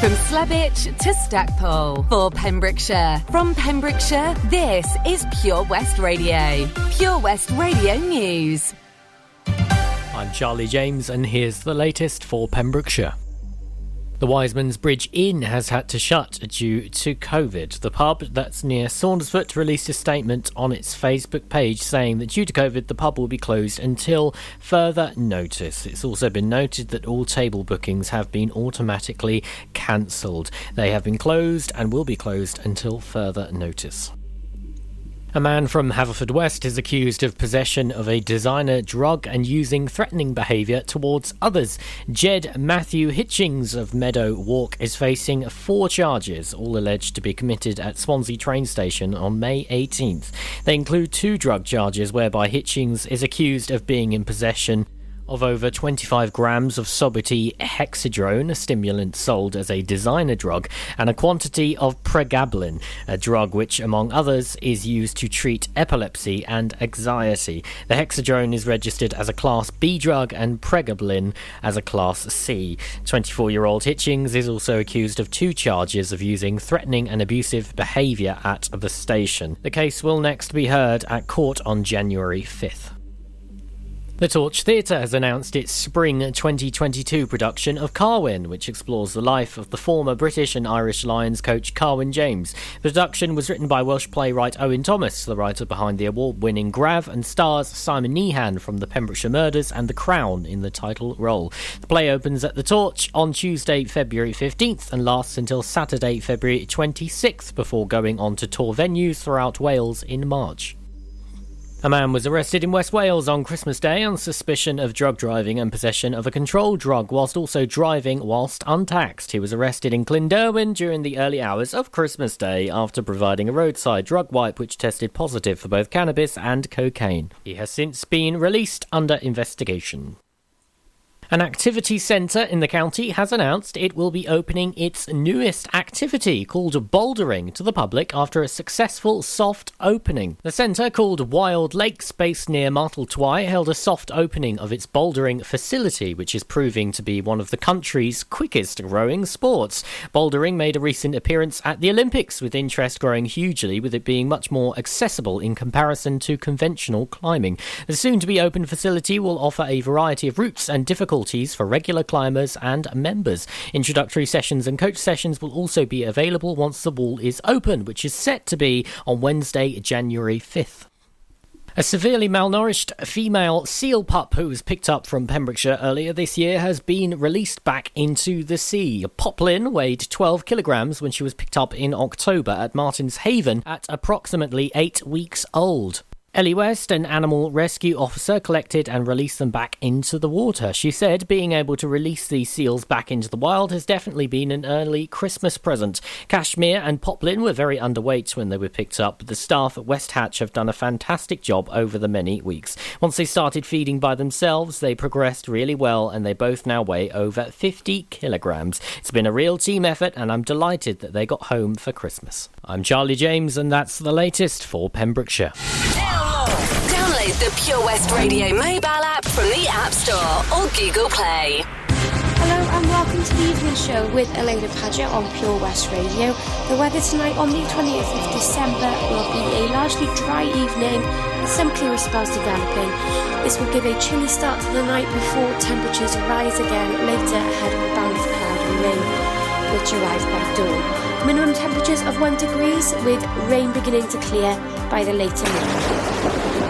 From Slebech to Stackpole for Pembrokeshire. From Pembrokeshire, this is Pure West Radio. Pure West Radio News. I'm Charlie James, and here's the latest for Pembrokeshire. The Wiseman's Bridge Inn has had to shut due to COVID. The pub that's near Saundersfoot released a statement on its Facebook page saying that due to COVID, the pub will be closed until further notice. It's also been noted that all table bookings have been automatically cancelled. They have been closed and will be closed until further notice. A man from Haverfordwest is accused of possession of a designer drug and using threatening behaviour towards others. Jed Matthew Hitchings of Meadow Walk is facing four charges, all alleged to be committed at Swansea train station on May 18th. They include two drug charges whereby Hitchings is accused of being in possession of over 25 grams of Suboxone hexadrone, a stimulant sold as a designer drug, and a quantity of pregabalin, a drug which, among others, is used to treat epilepsy and anxiety. The hexadrone is registered as a Class B drug and pregabalin as a Class C. 24 year old Hitchings is also accused of two charges of using threatening and abusive behaviour at the station. The case will next be heard at court on January 5th. The Torch Theatre has announced its spring 2022 production of Carwyn, which explores the life of the former British and Irish Lions coach Carwyn James. The production was written by Welsh playwright Owen Thomas, the writer behind the award winning Grav, and stars Simon Meehan from The Pembrokeshire Murders and The Crown in the title role. The play opens at The Torch on Tuesday, February 15th, and lasts until Saturday, February 26th, before going on to tour venues throughout Wales in March. A man was arrested in West Wales on Christmas Day on suspicion of drug driving and possession of a controlled drug whilst also driving whilst untaxed. He was arrested in Clynderwen during the early hours of Christmas Day after providing a roadside drug wipe which tested positive for both cannabis and cocaine. He has since been released under investigation. An activity centre in the county has announced it will be opening its newest activity called bouldering to the public after a successful soft opening. The centre, called Wild Lakes, based near Martletwy, held a soft opening of its bouldering facility, which is proving to be one of the country's quickest growing sports. Bouldering made a recent appearance at the Olympics, with interest growing hugely, with it being much more accessible in comparison to conventional climbing. The soon to be open facility will offer a variety of routes and difficulties difficulties for regular climbers and members. Introductory sessions and coach sessions will also be available once the wall is open, which is set to be on Wednesday, January 5th. A severely malnourished female seal pup who was picked up from Pembrokeshire earlier this year has been released back into the sea. Poplin weighed 12 kilograms when she was picked up in October at Martin's Haven at approximately eight weeks old. Ellie West, an animal rescue officer, collected and released them back into the water. She said being able to release these seals back into the wild has definitely been an early Christmas present. Cashmere and Poplin were very underweight when they were picked up, but the staff at West Hatch have done a fantastic job over the many weeks. Once they started feeding by themselves, they progressed really well and they both now weigh over 50 kilograms. It's been a real team effort and I'm delighted that they got home for Christmas. I'm Charlie James and that's the latest for Pembrokeshire. Download the Pure West Radio mobile app from the App Store or Google Play. Hello and welcome to the evening show with Alaina Paget on Pure West Radio. The weather tonight on the 20th of December will be a largely dry evening with some clearer spells developing. This will give a chilly start to the night before temperatures rise again later ahead of a band of cloud and rain, which arrive by dawn. Minimum temperatures of 1 degrees with rain beginning to clear by the later morning.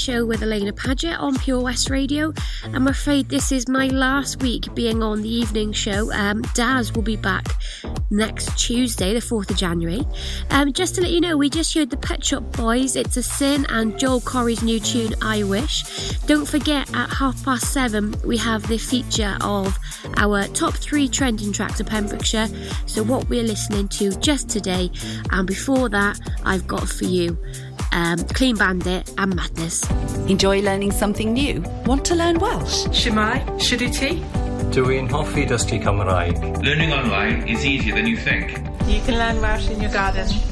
Show with Alaina Paget on Pure West Radio. I'm afraid this is my last week being on the evening show. Um, Daz will be back next Tuesday, the 4th of January. Um, just to let you know, we just heard the Pet Shop Boys, It's a Sin, and Joel Corry's new tune, I Wish. Don't forget, at half past seven, we have the feature of our top three trending tracks of Pembrokeshire. So, what we're listening to just today, and before that, I've got for you um, Clean Bandit and Madness. Enjoy learning something new? Want to learn Welsh? Shemai, Shuduti. Dwi'n hoffi dysgu Cymraeg. Learning online is easier than you think. You can learn Welsh in your garden.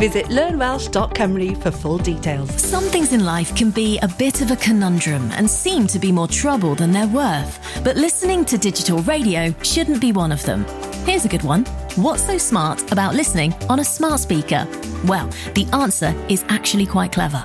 Visit learnwelsh.com for full details. Some things in life can be a bit of a conundrum and seem to be more trouble than they're worth. But listening to digital radio shouldn't be one of them. Here's a good one. What's so smart about listening on a smart speaker? Well, the answer is actually quite clever.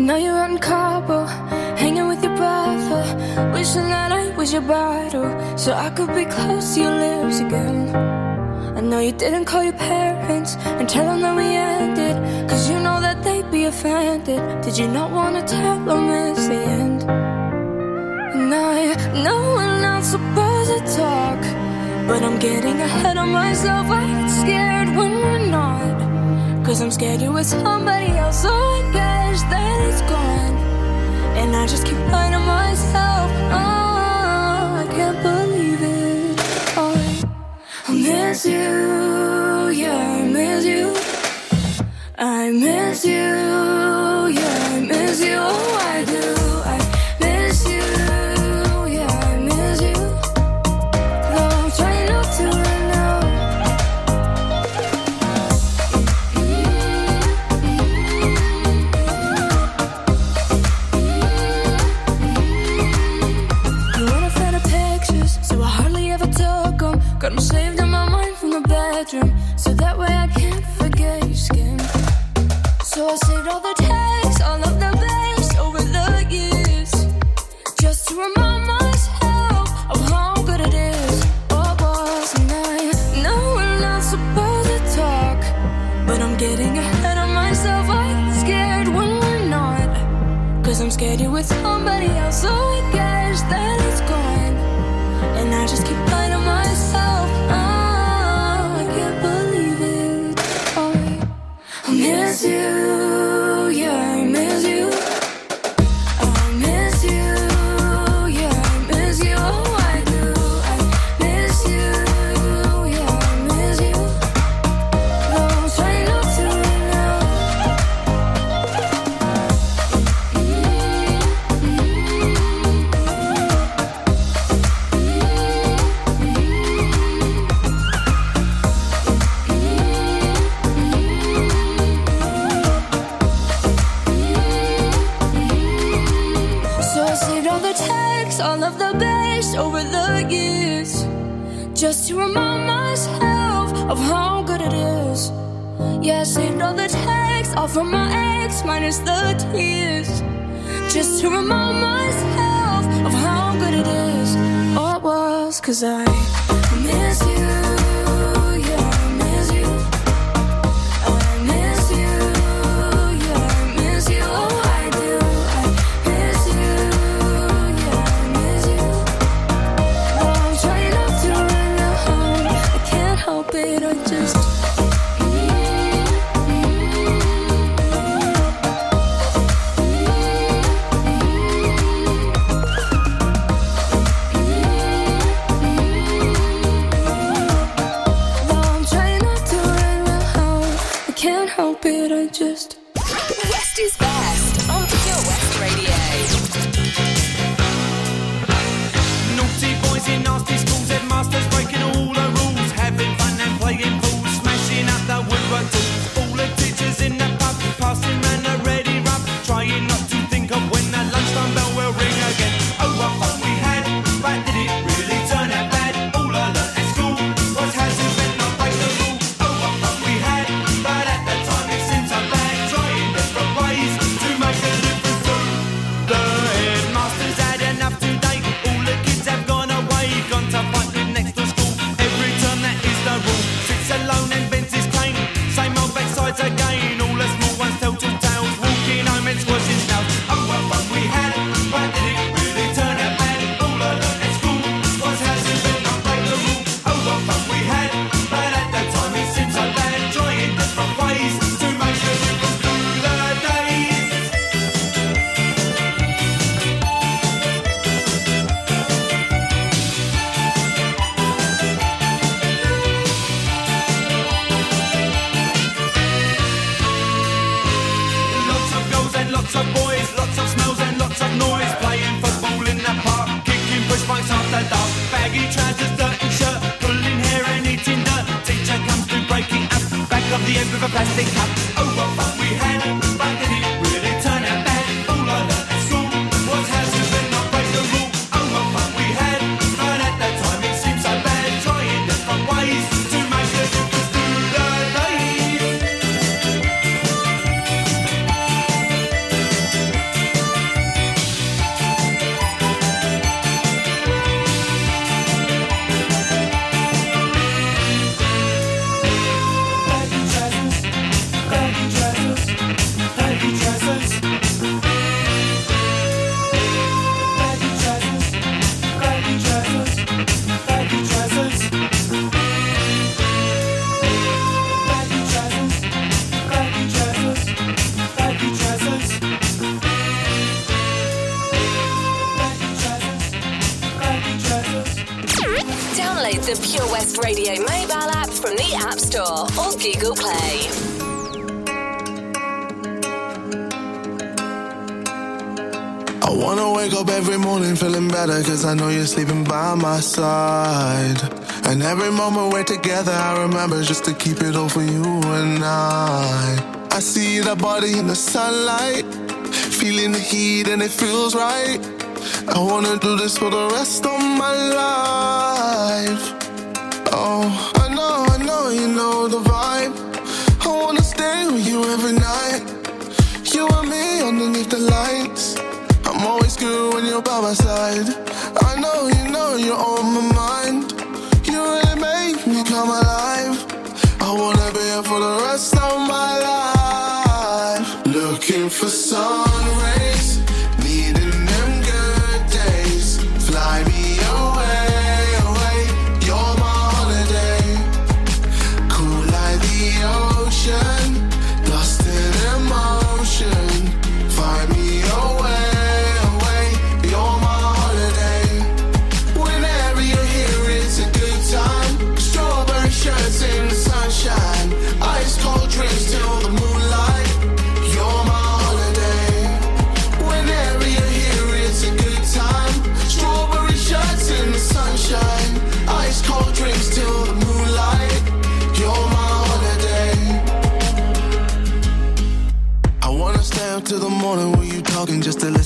Now you're in Cabo, hanging with your brother. Wishing that I was your bridal, so I could be close to your lips again. I know you didn't call your parents and tell them that we ended, cause you know that they'd be offended. Did you not wanna tell them it's the end? And I know we're not supposed to talk, but I'm getting ahead of myself. I get scared when we're not. Cause I'm scared you're with somebody else, oh, I guess that it's gone. And I just keep lying to myself. Oh, I can't believe it. Oh, I miss you, yeah, I miss you. I miss you, myself of how good it is. Yeah, I saved all the texts, all from my ex, minus the tears, just to remind myself of how good it is. Oh, it was, cause I miss you. You're sleeping by my side. And every moment we're together I remember just to keep it all for you and I. I see that body in the sunlight Feeling the heat and it feels right. I wanna do this for the rest of my life. Oh, I know, I know you know the vibe. I wanna stay with you every night. You and me underneath the lights. I'm always good when you're by my side. I know you know you're on my mind.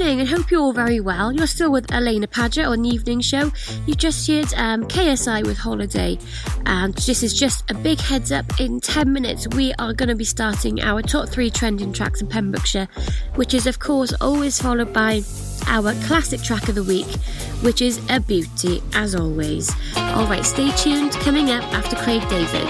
evening, and hope you're all very well. You're still with Alaina Paget on the evening show. You just heard um, KSI with Holiday, and this is just a big heads up. In 10 minutes, we are going to be starting our top three trending tracks in Pembrokeshire, which is, of course, always followed by our classic track of the week, which is a beauty, as always. All right, stay tuned. Coming up after Craig David.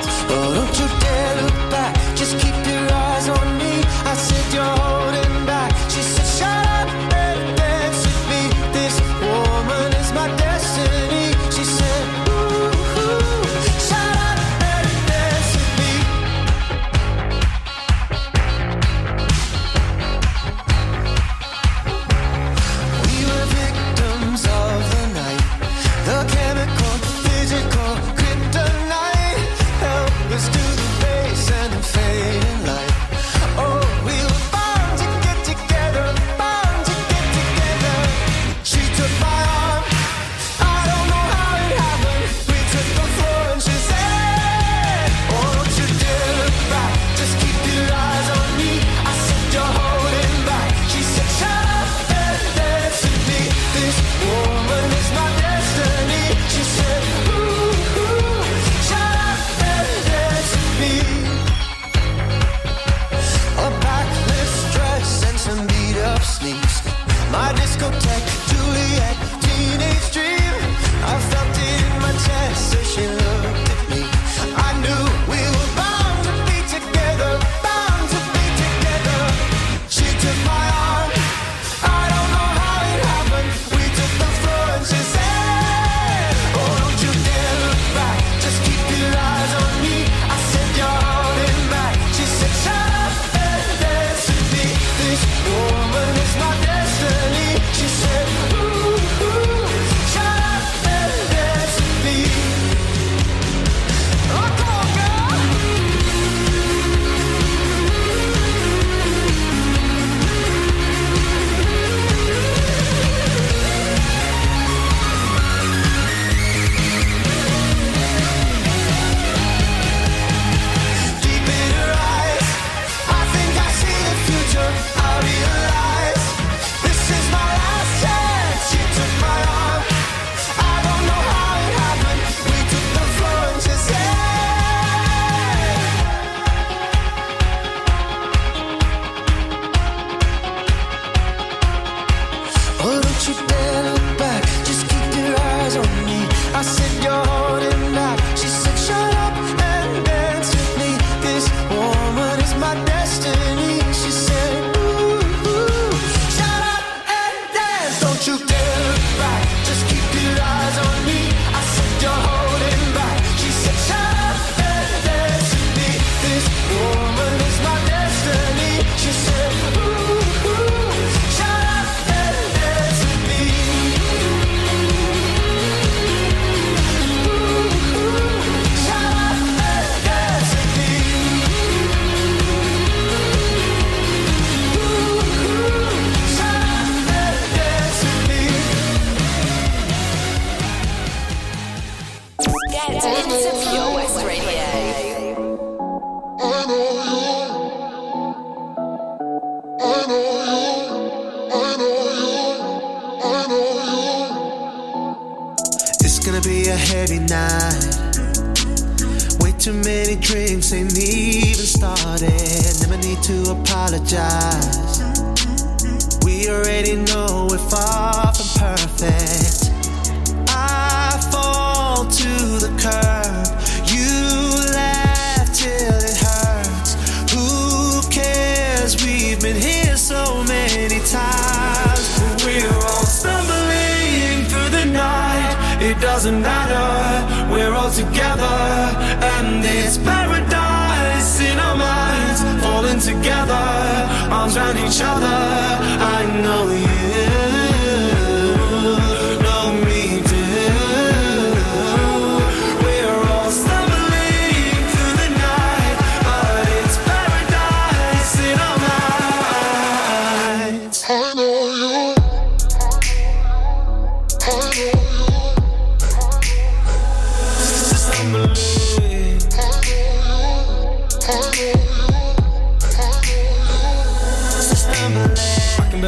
destiny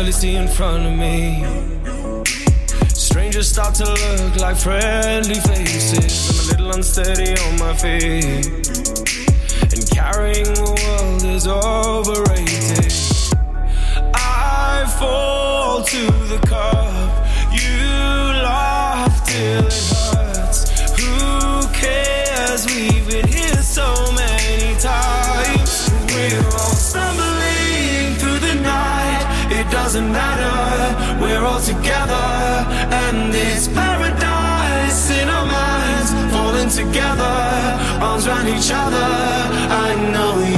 really see in front of me. Strangers start to look like friendly faces. I'm a little unsteady on my feet. And carrying the world is overrated. I fall. all together and it's paradise in our minds falling together arms around each other. I know you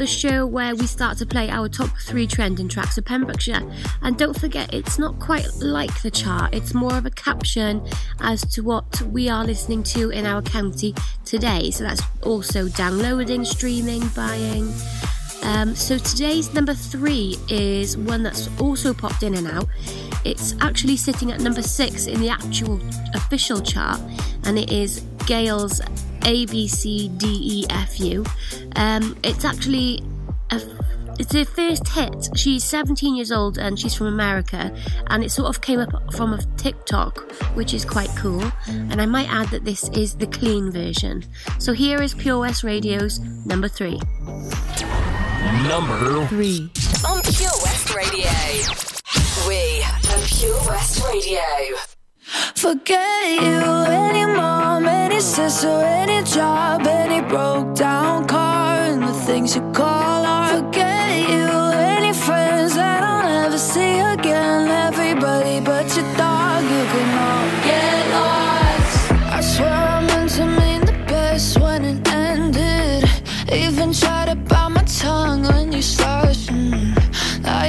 the show where we start to play our top three trending tracks of Pembrokeshire. And don't forget, it's not quite like the chart, it's more of a caption as to what we are listening to in our county today. So that's also downloading, streaming, buying. Um, so today's number three is one that's also popped in and out. It's actually sitting at number six in the actual official chart, and it is Gayle's a B C D E F U. Um, it's actually a it's her first hit. She's 17 years old and she's from America, and it sort of came up from a TikTok, which is quite cool. And I might add that this is the clean version. So here is Pure West Radio's number three. Number three on Pure West Radio. We are Pure West Radio. Forget you, any mom, any sister, any job, any broke down car, and the things you call art. Forget you, any friends that I'll never see again. Everybody but your dog, you can all get lost. I swear I meant to mean the best when it ended. Even tried to bite my tongue when you started.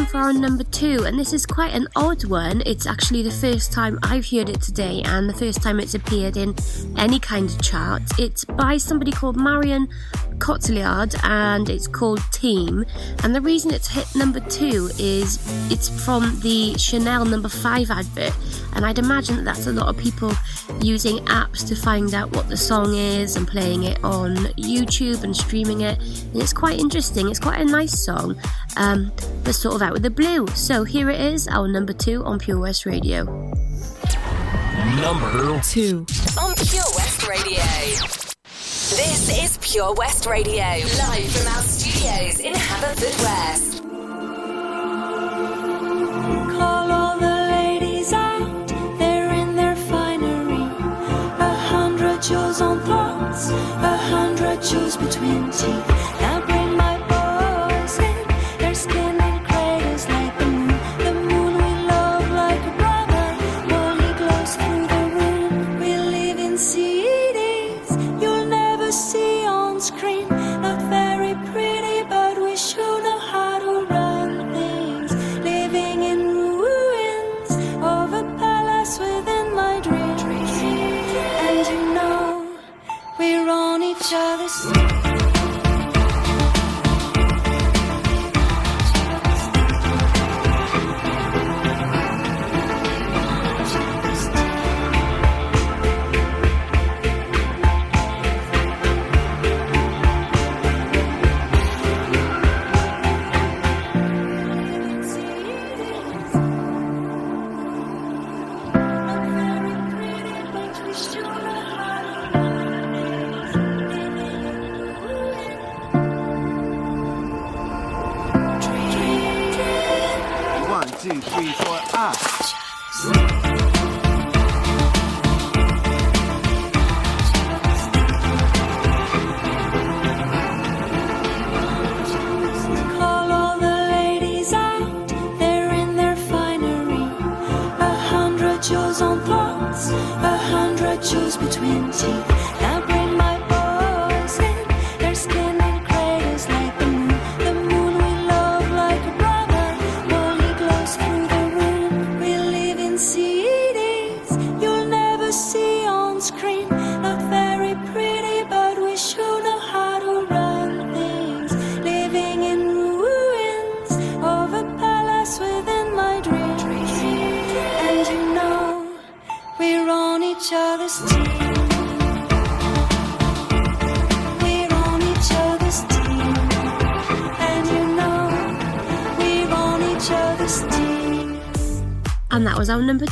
time for our number two, and this is quite an odd one. It's actually the first time I've heard it today, and the first time it's appeared in any kind of chart. It's by somebody called Marion Cotillard, and it's called Team. And the reason it's hit number two is it's from the Chanel number five advert, and I'd imagine that that's a lot of people using apps to find out what the song is and playing it on YouTube and streaming it. And it's quite interesting. It's quite a nice song, um, but sort of out with the blue. So here it is, our number two on Pure West Radio. Number two on Pure West Radio. This is Pure West Radio, live from our studios in Haverfordwest. Call all the ladies out, they're in their finery. A hundred jewels on throats, a hundred jewels between teeth.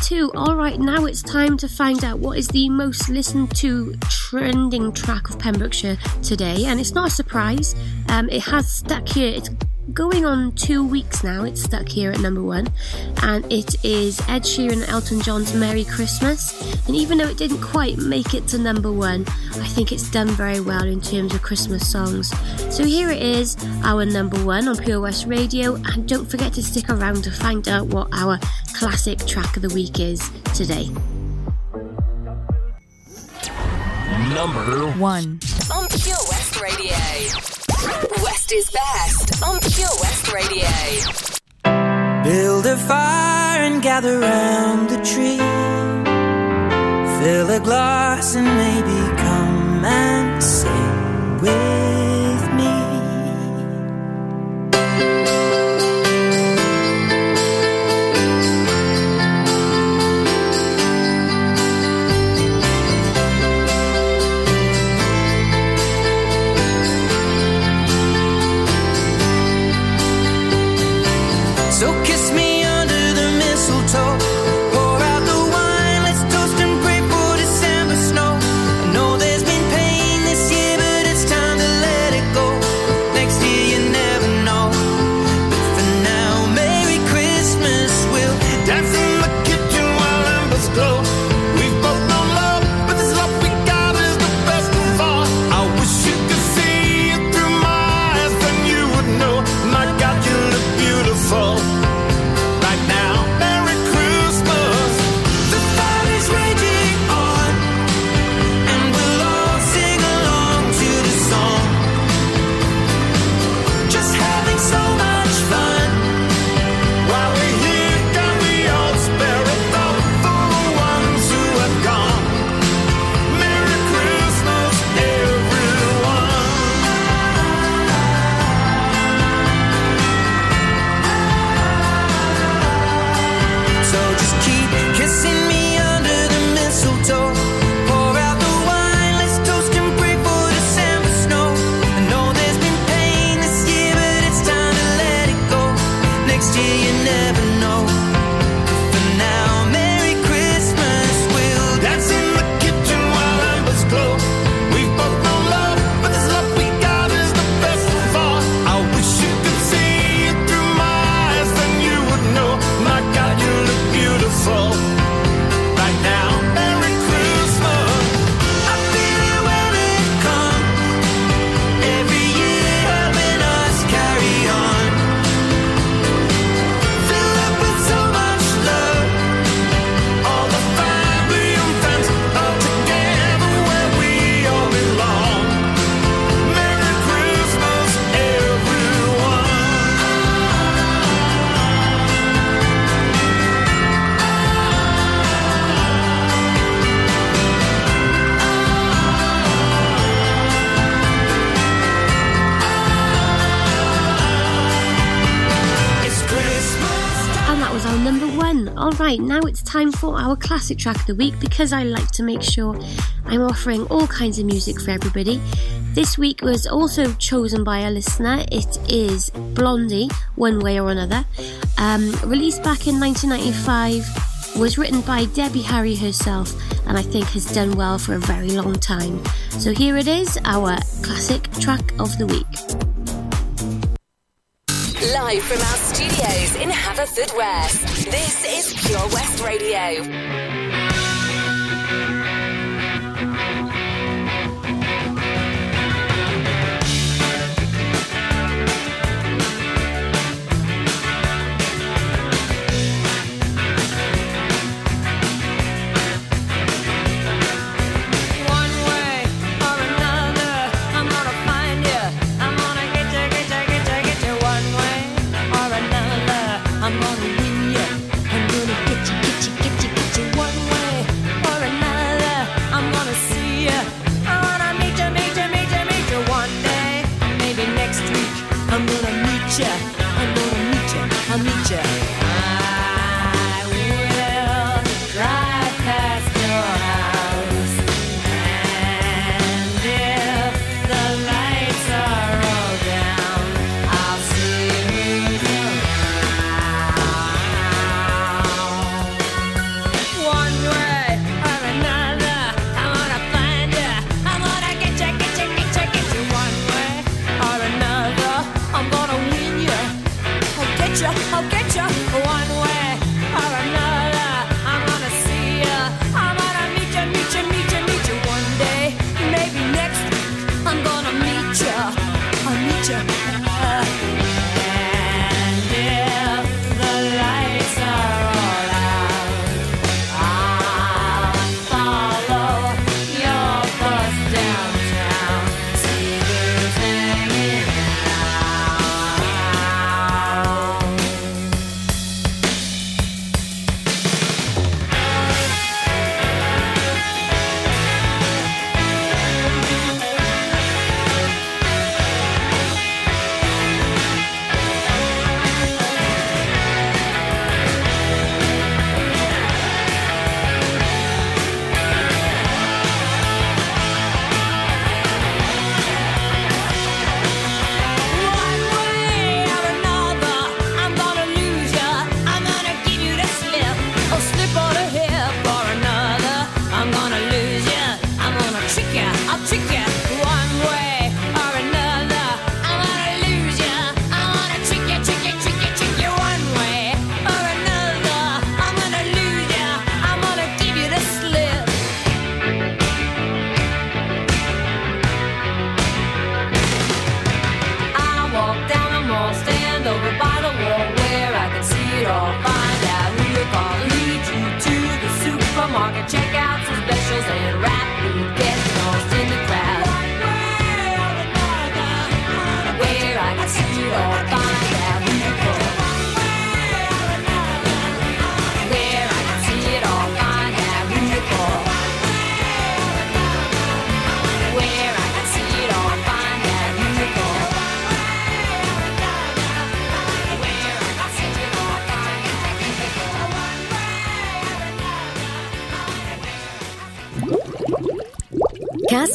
Two. Alright, now it's time to find out what is the most listened to trending track of Pembrokeshire today. And it's not a surprise, um, it has stuck here. It's going on two weeks now. It's stuck here at number one. And it is Ed Sheeran and Elton John's Merry Christmas. And even though it didn't quite make it to number one, I think it's done very well in terms of Christmas songs. So here it is, our number one on Pure West Radio. And don't forget to stick around to find out what our classic track of the week is today. Number one. On Pure West Radio. West is best on Pure West Radio. Build a fire and gather round the tree. Fill a glass and maybe classic track of the week because I like to make sure I'm offering all kinds of music for everybody. This week was also chosen by a listener. It is Blondie, One Way or Another. Um, released back in 1995, was written by Debbie Harry herself, and I think has done well for a very long time. So here it is, our classic track of the week. Live from our studios in Haverfordwest, this is Pure West Radio.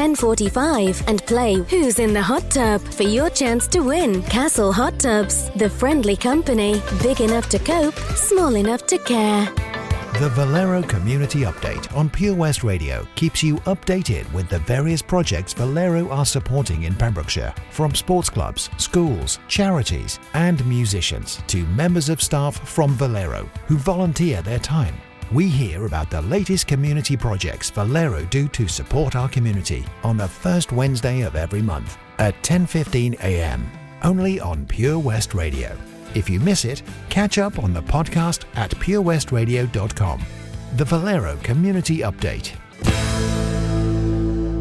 10:45 and play Who's in the Hot Tub for your chance to win. Castle Hot Tubs, the friendly company, big enough to cope, small enough to care. The Valero Community Update on Pure West Radio keeps you updated with the various projects Valero are supporting in Pembrokeshire, from sports clubs, schools, charities, and musicians to members of staff from Valero who volunteer their time. We hear about the latest community projects Valero do to support our community on the first Wednesday of every month at 10:15 a.m. only on Pure West Radio. If you miss it, catch up on the podcast at purewestradio.com. The Valero Community Update.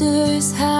sister's house,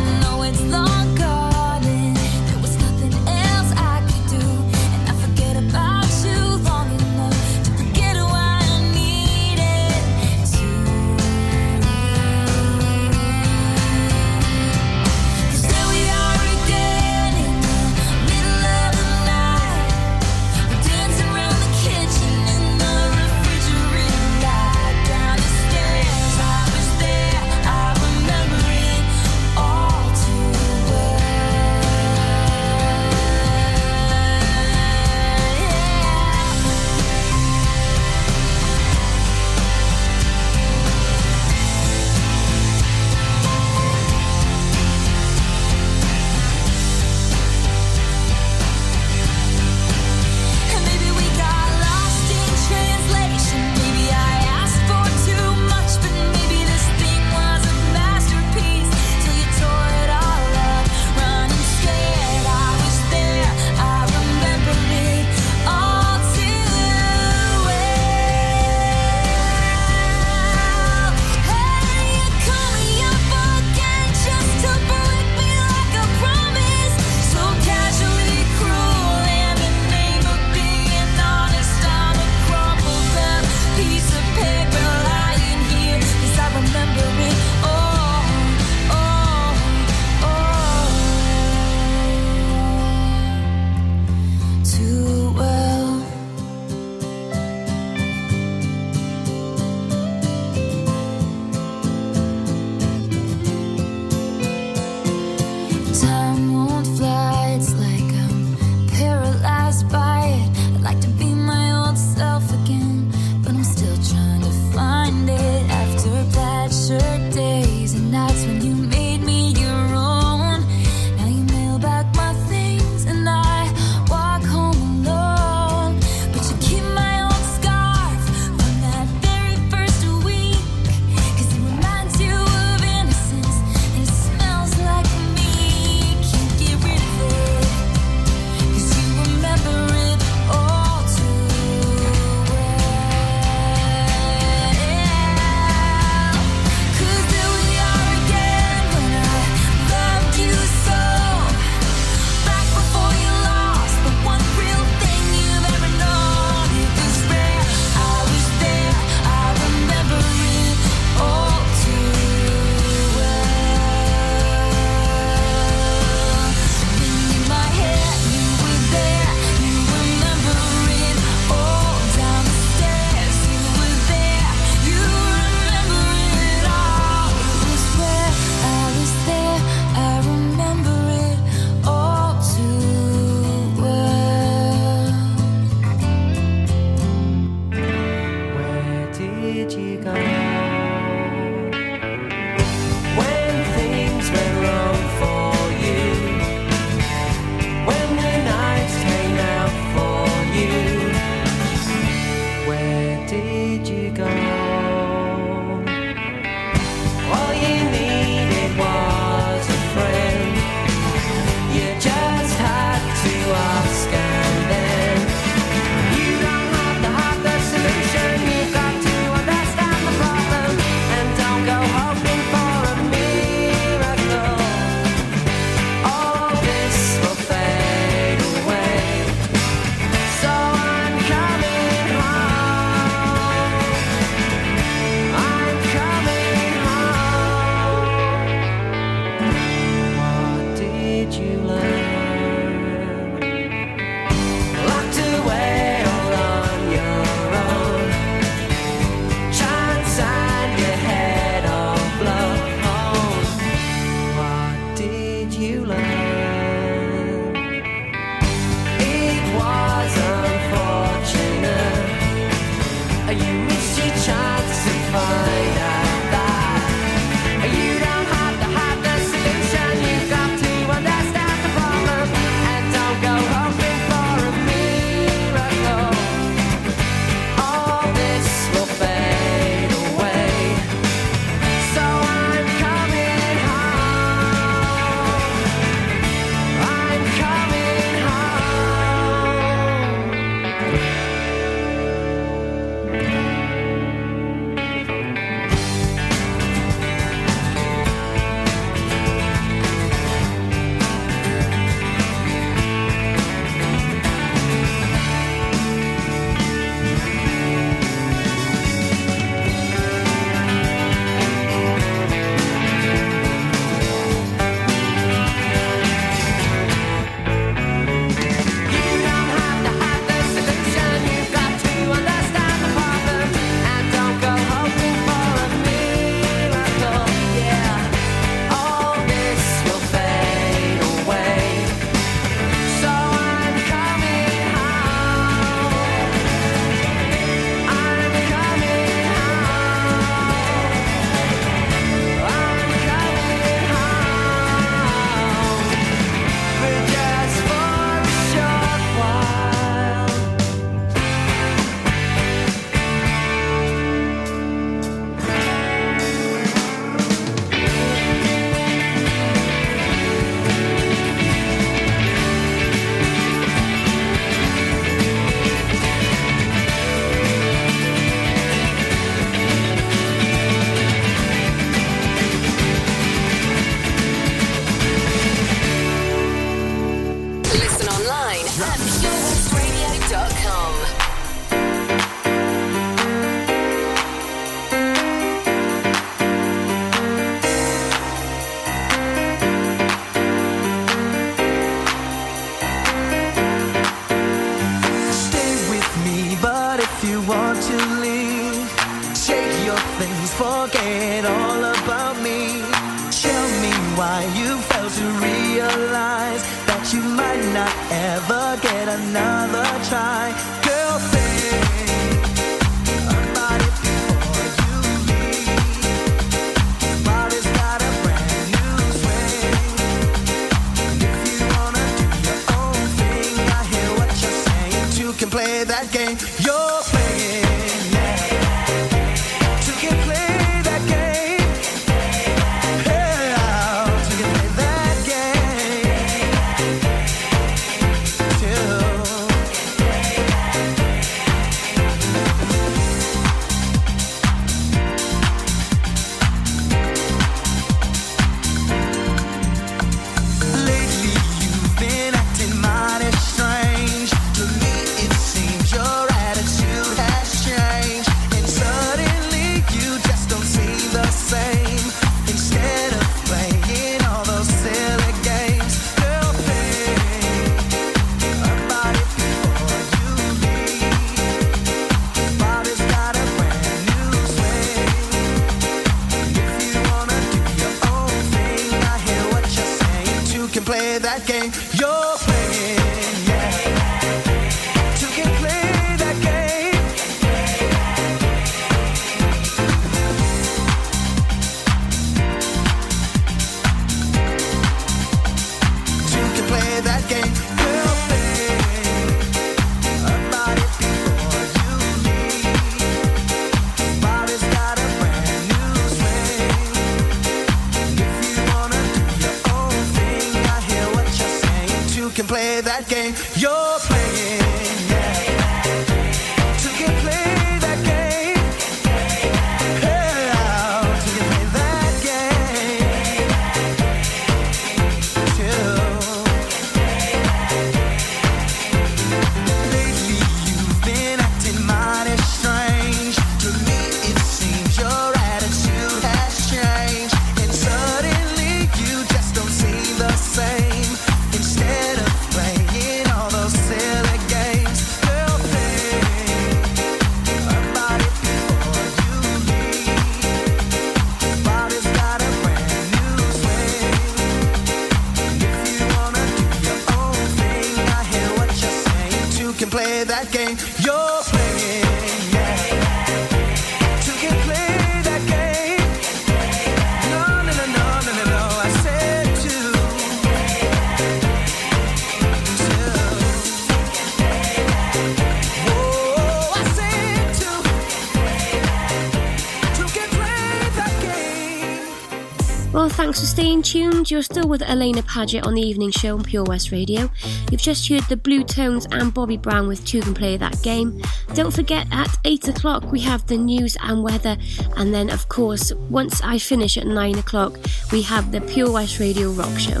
staying. You're still with Alaina Paget on the evening show on Pure West Radio. You've just heard the Blue Tones and Bobby Brown with Two Can Play That Game. Don't forget, at 8 o'clock, we have the news and weather. And then, of course, once I finish at 9 o'clock, we have the Pure West Radio Rock Show.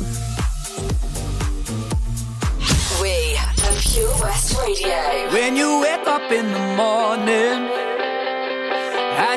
We are Pure West Radio. When you wake up in the morning and